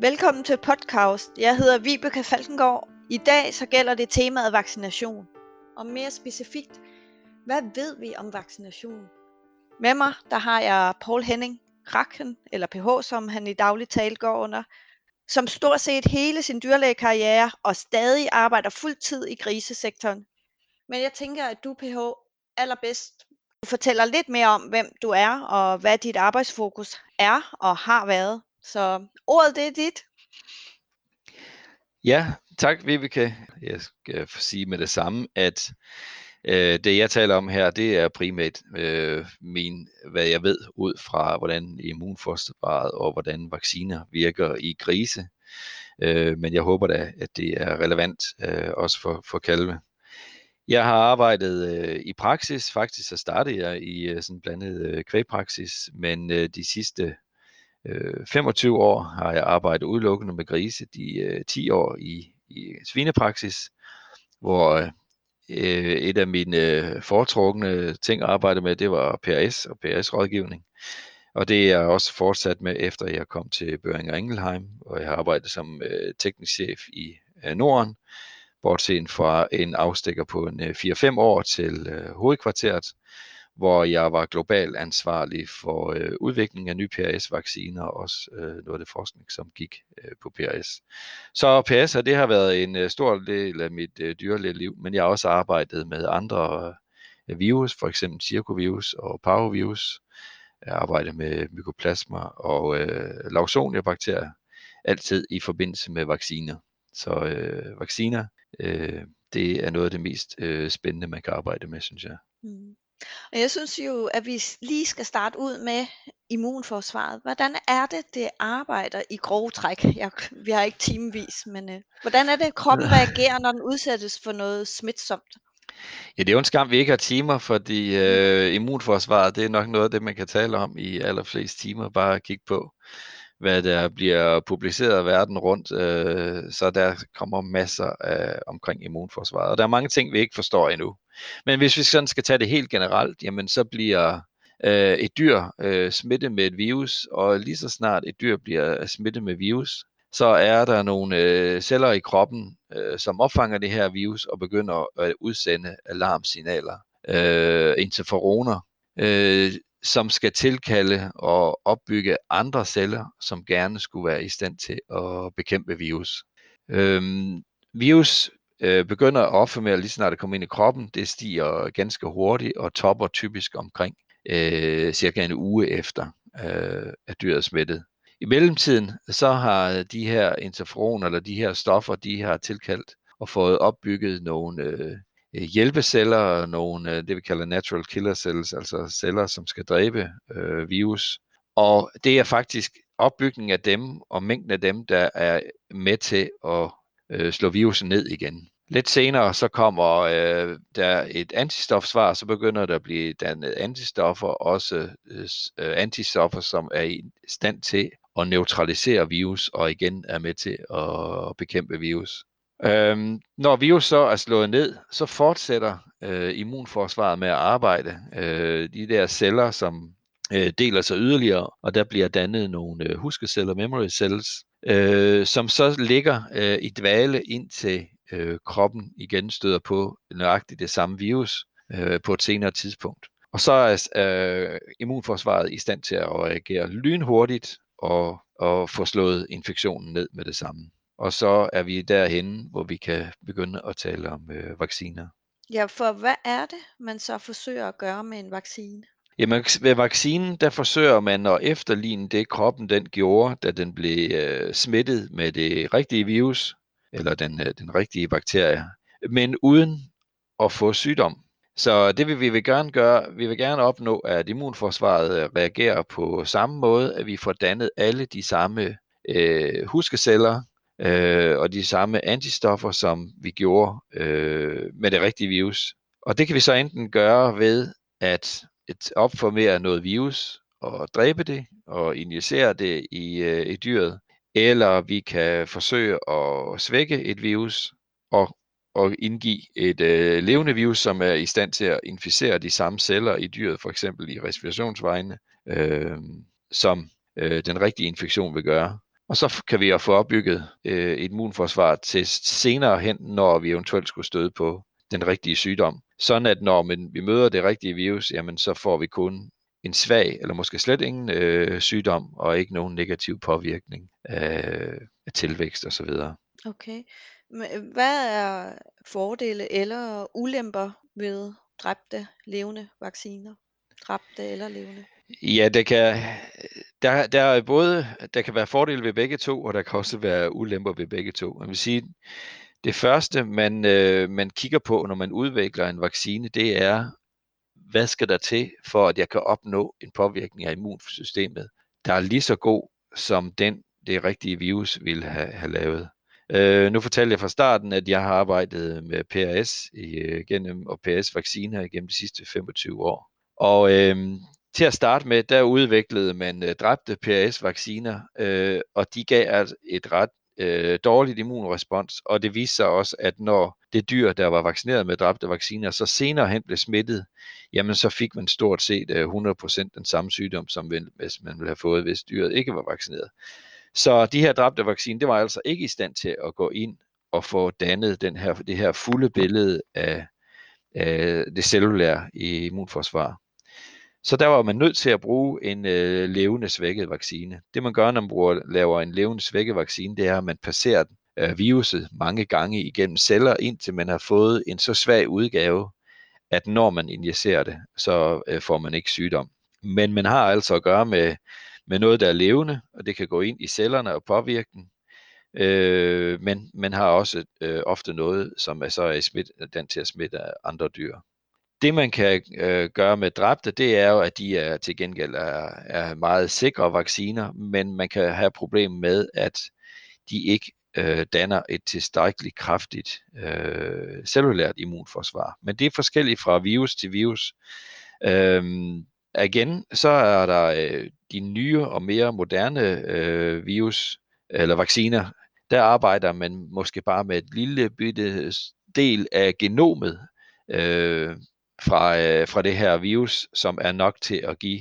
Velkommen til podcast. Jeg hedder Vibeke Falkengård. I dag så gælder det temaet vaccination. Og mere specifikt, hvad ved vi om vaccination? Med mig, der har jeg Paul Henning Rakken, eller PH, som han i daglig tale går under, som stort set hele sin dyrlægekarriere og stadig arbejder fuldtid i grisesektoren. Men jeg tænker, at du, PH, allerbedst du fortæller lidt mere om, hvem du er, og hvad dit arbejdsfokus er og har været. Så ordet det er dit. Ja, tak Vibeke. Jeg skal sige med det samme, at øh, det jeg taler om her, det er primært øh, min, hvad jeg ved ud fra, hvordan immunforsvaret og hvordan vacciner virker i grise. Øh, men jeg håber da, at det er relevant øh, også for, for kalve. Jeg har arbejdet øh, i praksis. Faktisk så startede jeg i øh, sådan blandet øh, kvægpraksis, men øh, de sidste øh, 25 år har jeg arbejdet udelukkende med grise. De øh, 10 år i, i svinepraksis, hvor øh, et af mine øh, foretrukne ting at arbejde med, det var PRS og PRS-rådgivning. Og det er jeg også fortsat med, efter jeg kom til Børing og Engelheim, og jeg har arbejdet som øh, teknisk chef i øh, Norden, bortset fra en afstikker på øh, en 4-5 år til øh, hovedkvarteret, hvor jeg var global ansvarlig for øh, udvikling af nye PRS-vacciner og også øh, noget af det forskning, som gik øh, på PRS. Så PRS det har været en øh, stor del af mit øh, dyreliv, men jeg har også arbejdet med andre øh, virus, for eksempel cirkovirus og parvovirus. Jeg arbejder med mykoplasma og øh, Lawsonia-bakterier, altid i forbindelse med vacciner. Så øh, vacciner, øh, det er noget af det mest øh, spændende, man kan arbejde med, synes jeg. Mm. Og jeg synes jo, at vi lige skal starte ud med immunforsvaret. Hvordan er det, det arbejder i grove træk? Jeg, vi har ikke timevis, men øh, hvordan er det, kroppen reagerer, når den udsættes for noget smitsomt? Ja, det er jo en skam, vi ikke har timer, fordi øh, immunforsvaret, det er nok noget af det, man kan tale om i allerflest timer, bare at kigge på hvad der bliver publiceret verden rundt, øh, så der kommer masser af, omkring immunforsvaret. Og der er mange ting, vi ikke forstår endnu. Men hvis vi sådan skal tage det helt generelt, jamen så bliver øh, et dyr øh, smittet med et virus, og lige så snart et dyr bliver øh, smittet med virus, så er der nogle øh, celler i kroppen, øh, som opfanger det her virus og begynder at udsende alarmsignaler, øh, interferoner, øh, som skal tilkalde og opbygge andre celler, som gerne skulle være i stand til at bekæmpe virus. Øhm, virus øh, begynder at opformere lige snart det kommer ind i kroppen. Det stiger ganske hurtigt og topper typisk omkring øh, cirka en uge efter, øh, at dyret er smittet. I mellemtiden så har de her interferoner eller de her stoffer, de har tilkaldt og fået opbygget nogle øh, Øh, hjælpeceller, nogle øh, det vi kalder natural killer cells, altså celler, som skal dræbe øh, virus. Og det er faktisk opbygningen af dem og mængden af dem, der er med til at øh, slå virusen ned igen. Lidt senere så kommer øh, der et antistofsvar, så begynder der at blive dannet antistoffer, også øh, øh antistoffer, som er i stand til at neutralisere virus og igen er med til at bekæmpe virus. Øhm, når virus så er slået ned, så fortsætter øh, immunforsvaret med at arbejde. Øh, de der celler, som øh, deler sig yderligere, og der bliver dannet nogle øh, huskeceller, memory cells, øh, som så ligger øh, i dvale indtil øh, kroppen igen støder på nøjagtigt det samme virus øh, på et senere tidspunkt. Og så er øh, immunforsvaret i stand til at reagere lynhurtigt og, og få slået infektionen ned med det samme. Og så er vi derhen, hvor vi kan begynde at tale om øh, vacciner. Ja, for hvad er det, man så forsøger at gøre med en vaccine? Jamen, ved vaccinen, der forsøger man at efterligne det, kroppen den gjorde, da den blev øh, smittet med det rigtige virus, eller den, øh, den rigtige bakterie, men uden at få sygdom. Så det vil vi vil gerne gøre, vi vil gerne opnå, at immunforsvaret øh, reagerer på samme måde, at vi får dannet alle de samme øh, huskeceller, øh, og de samme antistoffer, som vi gjorde øh, med det rigtige virus. Og det kan vi så enten gøre ved at opformere noget virus og dræbe det og injicere det i, øh, i dyret, eller vi kan forsøge at svække et virus og, og indgive et øh, levende virus, som er i stand til at inficere de samme celler i dyret, for eksempel i respirationsvejene, øh, som øh, den rigtige infektion vil gøre. Og så kan vi jo få opbygget øh, et immunforsvar til senere hen, når vi eventuelt skulle støde på den rigtige sygdom. Sådan at når man, vi møder det rigtige virus, jamen så får vi kun en svag eller måske slet ingen øh, sygdom og ikke nogen negativ påvirkning af, af tilvækst osv. Okay. Men øh, hvad er fordele eller ulemper ved dræbte levende vacciner? Dræbte eller levende? Ja, det kan, der, der er både, der kan være fordele ved begge to, og der kan også være ulemper ved begge to. Man vil sige, det første, man, øh, man kigger på, når man udvikler en vaccine, det er, hvad skal der til, for at jeg kan opnå en påvirkning af immunsystemet, der er lige så god, som den, det rigtige virus ville have, have lavet. Øh, nu fortalte jeg fra starten, at jeg har arbejdet med PRS i, øh, gennem, og PRS-vacciner gennem de sidste 25 år. Og øh, til at starte med, der udviklede man øh, dræbte PRS-vacciner, øh, og de gav altså et ret øh, dårligt immunrespons, og det viste sig også, at når det dyr, der var vaccineret med dræbte vacciner, så senere hen blev smittet, jamen så fik man stort set øh, 100% den samme sygdom, som hvis man ville have fået, hvis dyret ikke var vaccineret. Så de her dræbte vacciner, det var altså ikke i stand til at gå ind og få dannet den her, det her fulde billede af, af det cellulære immunforsvar. Så der var man nødt til at bruge en øh, levende svækket vaccine. Det man gør, når man bruger, laver en levende svækket vaccine, det er, at man passerer øh, viruset mange gange igennem celler, indtil man har fået en så svag udgave, at når man injicerer det, så øh, får man ikke sygdom. Men man har altså at gøre med, med noget, der er levende, og det kan gå ind i cellerne og påvirke dem. Øh, men man har også øh, ofte noget, som er så er smidt, den til at smitte andre dyr. Det man kan øh, gøre med dræbte, det er jo, at de er til gengæld er, er meget sikre vacciner, men man kan have problem med, at de ikke øh, danner et tilstrækkeligt kraftigt øh, cellulært immunforsvar. Men det er forskelligt fra virus til virus. Øhm, igen, så er der øh, de nye og mere moderne øh, virus eller vacciner. Der arbejder man måske bare med et lille bitte del af genomet, øh, fra, øh, fra det her virus, som er nok til at give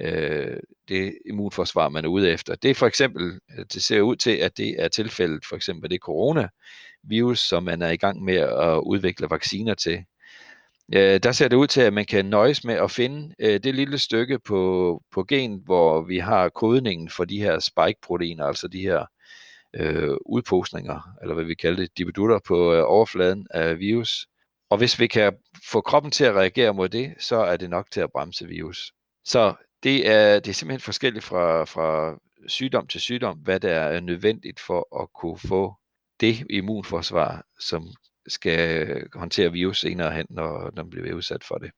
øh, det immunforsvar, man er ude efter. Det er for eksempel, øh, det ser ud til, at det er tilfældet for eksempel det coronavirus, som man er i gang med at udvikle vacciner til. Øh, der ser det ud til, at man kan nøjes med at finde øh, det lille stykke på, på gen, hvor vi har kodningen for de her spike-proteiner, altså de her øh, udposninger, eller hvad vi kalder det, dividutter på øh, overfladen af virus. Og hvis vi kan få kroppen til at reagere mod det, så er det nok til at bremse virus. Så det er, det er simpelthen forskelligt fra, fra sygdom til sygdom, hvad der er nødvendigt for at kunne få det immunforsvar, som skal håndtere virus senere hen, når, når man bliver udsat for det.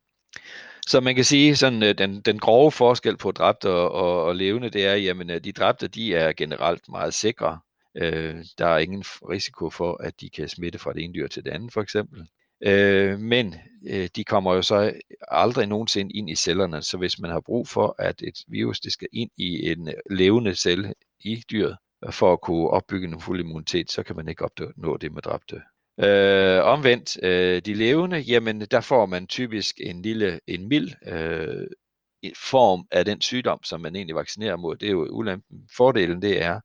Så man kan sige, sådan øh, den, den grove forskel på dræbte og, og, og levende, det er, jamen øh, de dræbte, de er generelt meget sikre. Øh, der er ingen risiko for, at de kan smitte fra det ene dyr til det andet, for eksempel. Øh, men øh, de kommer jo så aldrig nogensinde ind i cellerne, så hvis man har brug for, at et virus det skal ind i en øh, levende celle i dyret, øh, for at kunne opbygge en fuld immunitet, så kan man ikke opnå det med dræbte. Øh, omvendt, øh, de levende, jamen der får man typisk en lille, en mild øh, form af den sygdom, som man egentlig vaccinerer mod. Det er jo ulempen. Fordelen det er,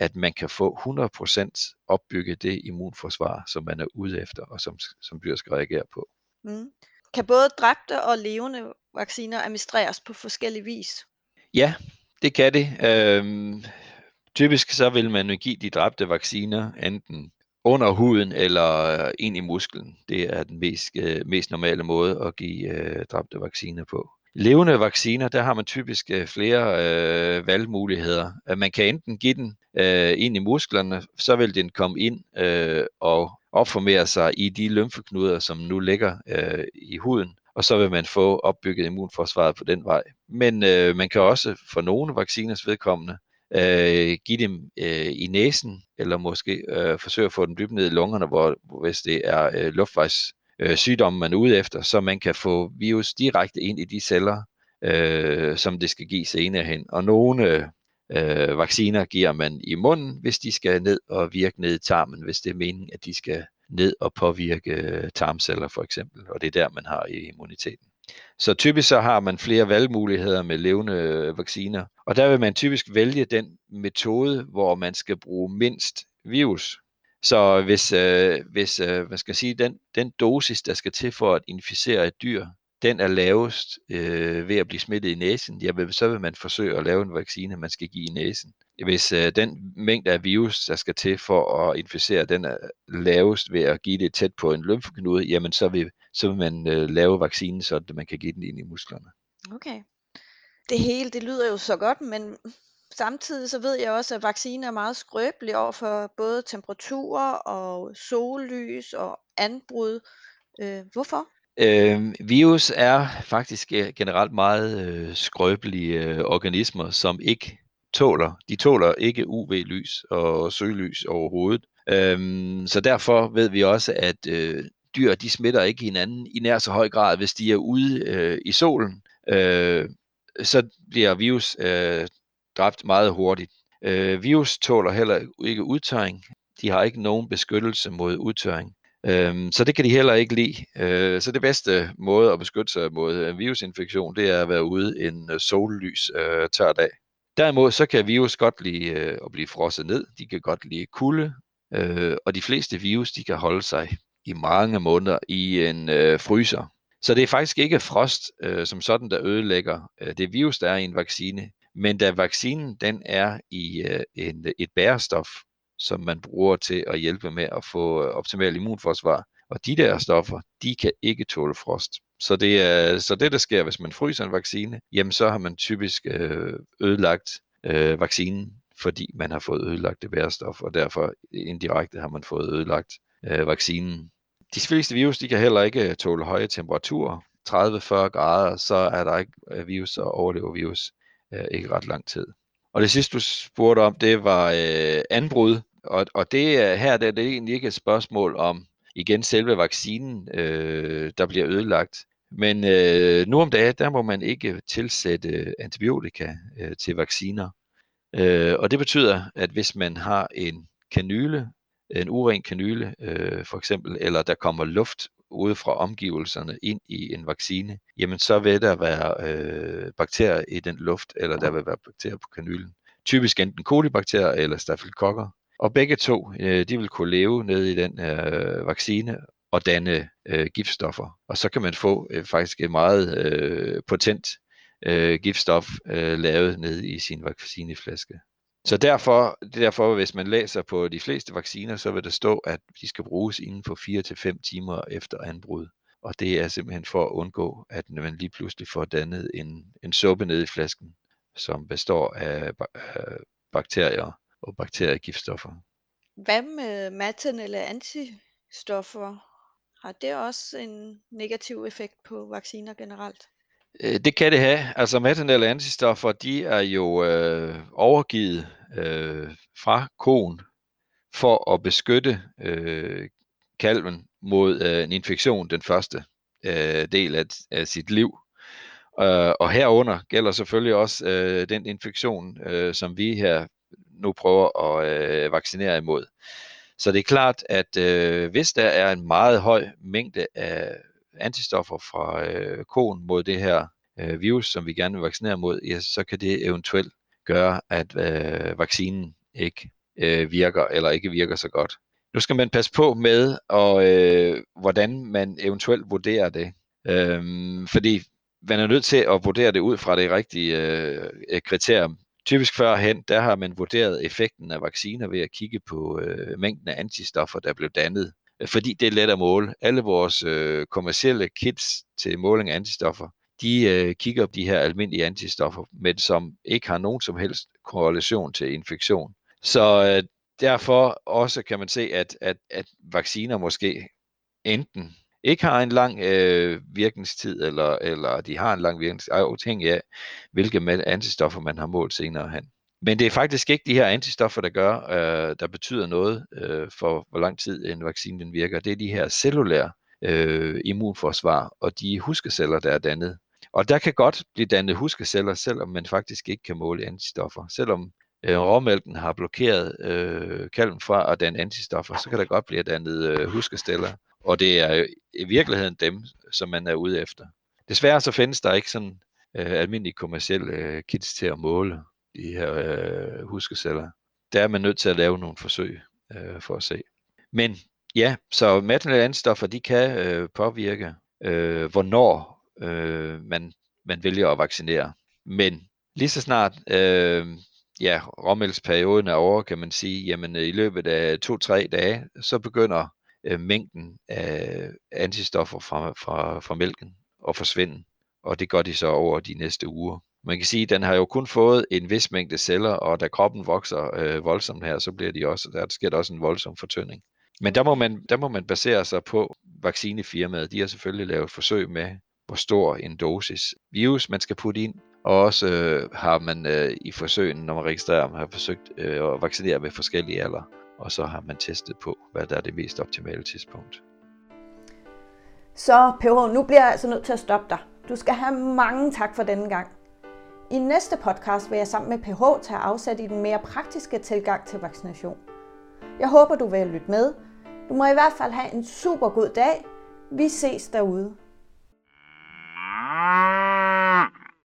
at man kan få 100% opbygge det immunforsvar, som man er ude efter, og som, som dyr skal reagere på. Mm. Kan både dræbte og levende vacciner administreres på forskellige vis? Ja, det kan det. Øhm, typisk så vil man give de dræbte vacciner enten under huden eller ind i musklen. Det er den mest, øh, mest normale måde at give øh, dræbte vacciner på. Levende vacciner, der har man typisk øh, flere øh, valgmuligheder. Øh, man kan enten give den øh, ind i musklerne, så vil den komme ind øh, og opformere sig i de lymfeknuder, som nu ligger øh, i huden, og så vil man få opbygget immunforsvaret på den vej. Men øh, man kan også for nogle vacciners vedkommende øh, give dem øh, i næsen, eller måske øh, forsøge at få dem dybt ned i lungerne, hvor, hvis det er øh, luftvejs øh, sygdomme, man er ude efter, så man kan få virus direkte ind i de celler, øh, som det skal give senere hen. Og nogle øh, vacciner giver man i munden, hvis de skal ned og virke ned i tarmen, hvis det er meningen, at de skal ned og påvirke øh, tarmceller for eksempel, og det er der, man har immuniteten. Så typisk så har man flere valgmuligheder med levende øh, vacciner, og der vil man typisk vælge den metode, hvor man skal bruge mindst virus. Så hvis, øh, hvis øh, hvad skal jeg sige, den, den dosis, der skal til for at inficere et dyr, den er lavest øh, ved at blive smittet i næsen, jamen, så vil man forsøge at lave en vaccine, man skal give i næsen. Hvis øh, den mængde af virus, der skal til for at inficere, den er lavest ved at give det tæt på en lymfeknude, jamen så vil, så vil man øh, lave vaccinen, så man kan give den ind i musklerne. Okay. Det hele, det lyder jo så godt, men samtidig så ved jeg også, at vacciner er meget skrøbelige over for både temperaturer og sollys og anbrud. Øh, hvorfor? Øh, virus er faktisk øh, generelt meget øh, skrøbelige øh, organismer, som ikke tåler, de tåler ikke UV-lys og søgelys overhovedet. Øhm, så derfor ved vi også, at øh, dyr de smitter ikke hinanden i nær så høj grad, hvis de er ude øh, i solen. Øh, så bliver virus øh, dræbt meget hurtigt. Øh, virus tåler heller ikke udtørring. De har ikke nogen beskyttelse mod udtørring. Øhm, så det kan de heller ikke lide. Øh, så det bedste måde at beskytte sig mod en virusinfektion, det er at være ude en øh, sollys øh, tør dag. Derimod så kan virus godt lide øh, at blive frosset ned. De kan godt lide kulde, øh, og de fleste virus de kan holde sig i mange måneder i en øh, fryser. Så det er faktisk ikke frost øh, som sådan, der ødelægger øh, det virus, der er i en vaccine. Men da vaccinen den er i øh, en, et bærestof, som man bruger til at hjælpe med at få øh, optimal immunforsvar. Og de der stoffer, de kan ikke tåle frost. Så det, er, så det, der sker, hvis man fryser en vaccine, jamen så har man typisk øh, ødelagt øh, vaccinen, fordi man har fået ødelagt det bærestof, og derfor indirekte har man fået ødelagt øh, vaccinen. De fleste virus, de kan heller ikke øh, tåle høje temperaturer. 30-40 grader, så er der ikke øh, virus og overlever virus øh, ikke ret lang tid. Og det sidste, du spurgte om, det var øh, anbrud. Og, og det her her det er det egentlig ikke et spørgsmål om igen selve vaccinen, øh, der bliver ødelagt. Men øh, nu om dagen, der må man ikke tilsætte antibiotika øh, til vacciner. Øh, og det betyder, at hvis man har en kanyle, en uren kanyle øh, for eksempel, eller der kommer luft ude fra omgivelserne ind i en vaccine, jamen så vil der være øh, bakterier i den luft, eller der vil være bakterier på kanylen. Typisk enten kolibakterier eller stafylokokker. Og begge to, øh, de vil kunne leve nede i den øh, vaccine og danne øh, giftstoffer. Og så kan man få øh, faktisk et meget øh, potent øh, giftstof øh, lavet ned i sin vaccineflaske. Så derfor, det er derfor, hvis man læser på de fleste vacciner, så vil der stå, at de skal bruges inden for 4 til fem timer efter anbrud. Og det er simpelthen for at undgå, at man lige pludselig får dannet en, en suppe ned i flasken, som består af, af øh, bakterier og bakteriegiftstoffer. Hvad med matten eller antistoffer? Har det også en negativ effekt på vacciner generelt? Øh, det kan det have. Altså maternelle antistoffer, de er jo øh, overgivet øh, fra koen for at beskytte øh, kalven mod øh, en infektion den første øh, del af, af sit liv. Øh, og herunder gælder selvfølgelig også øh, den infektion, øh, som vi her nu prøver at øh, vaccinere imod. Så det er klart, at øh, hvis der er en meget høj mængde af antistoffer fra øh, koen mod det her øh, virus, som vi gerne vil vaccinere mod, ja, så kan det eventuelt gøre, at øh, vaccinen ikke øh, virker eller ikke virker så godt. Nu skal man passe på med, og, øh, hvordan man eventuelt vurderer det. Øhm, fordi man er nødt til at vurdere det ud fra det rigtige øh, øh, kriterium. Typisk førhen, der har man vurderet effekten af vacciner ved at kigge på øh, mængden af antistoffer, der blev dannet. Fordi det er let at måle. Alle vores øh, kommercielle kits til måling af antistoffer, de øh, kigger på de her almindelige antistoffer, men som ikke har nogen som helst korrelation til infektion. Så øh, derfor også kan man se, at, at, at vacciner måske enten ikke har en lang øh, virkningstid, eller, eller de har en lang virkningstid, afhængig af, hvilke antistoffer man har målt senere hen. Men det er faktisk ikke de her antistoffer, der gør, øh, der betyder noget øh, for, hvor lang tid en vaccine den virker. Det er de her cellulære øh, immunforsvar og de huskeceller, der er dannet. Og der kan godt blive dannet huskeceller, selvom man faktisk ikke kan måle antistoffer. Selvom øh, råmælken har blokeret øh, kalven fra at danne antistoffer, så kan der godt blive dannet øh, huskeceller. Og det er i virkeligheden dem, som man er ude efter. Desværre så findes der ikke sådan øh, almindelige kommersielle øh, kits til at måle de her øh, huskeceller. Der er man nødt til at lave nogle forsøg øh, for at se. Men ja, så materielle antistoffer, de kan øh, påvirke, øh, hvornår øh, man, man vælger at vaccinere. Men lige så snart øh, ja, rommelsperioden er over, kan man sige, jamen øh, i løbet af to-tre dage, så begynder øh, mængden af antistoffer fra, fra, fra mælken at forsvinde. Og det gør de så over de næste uger. Man kan sige, at den har jo kun fået en vis mængde celler, og da kroppen vokser øh, voldsomt her, så bliver de også, der sker der også en voldsom fortynding. Men der må, man, der må man basere sig på vaccinefirmaet. De har selvfølgelig lavet forsøg med, hvor stor en dosis virus man skal putte ind, og også øh, har man øh, i forsøgen, når man registrerer, man har forsøgt øh, at vaccinere med forskellige alder, og så har man testet på, hvad der er det mest optimale tidspunkt. Så PH, nu bliver jeg altså nødt til at stoppe dig. Du skal have mange tak for denne gang. I næste podcast vil jeg sammen med PH tage afsat i den mere praktiske tilgang til vaccination. Jeg håber, du vil lytte med. Du må i hvert fald have en super god dag. Vi ses derude.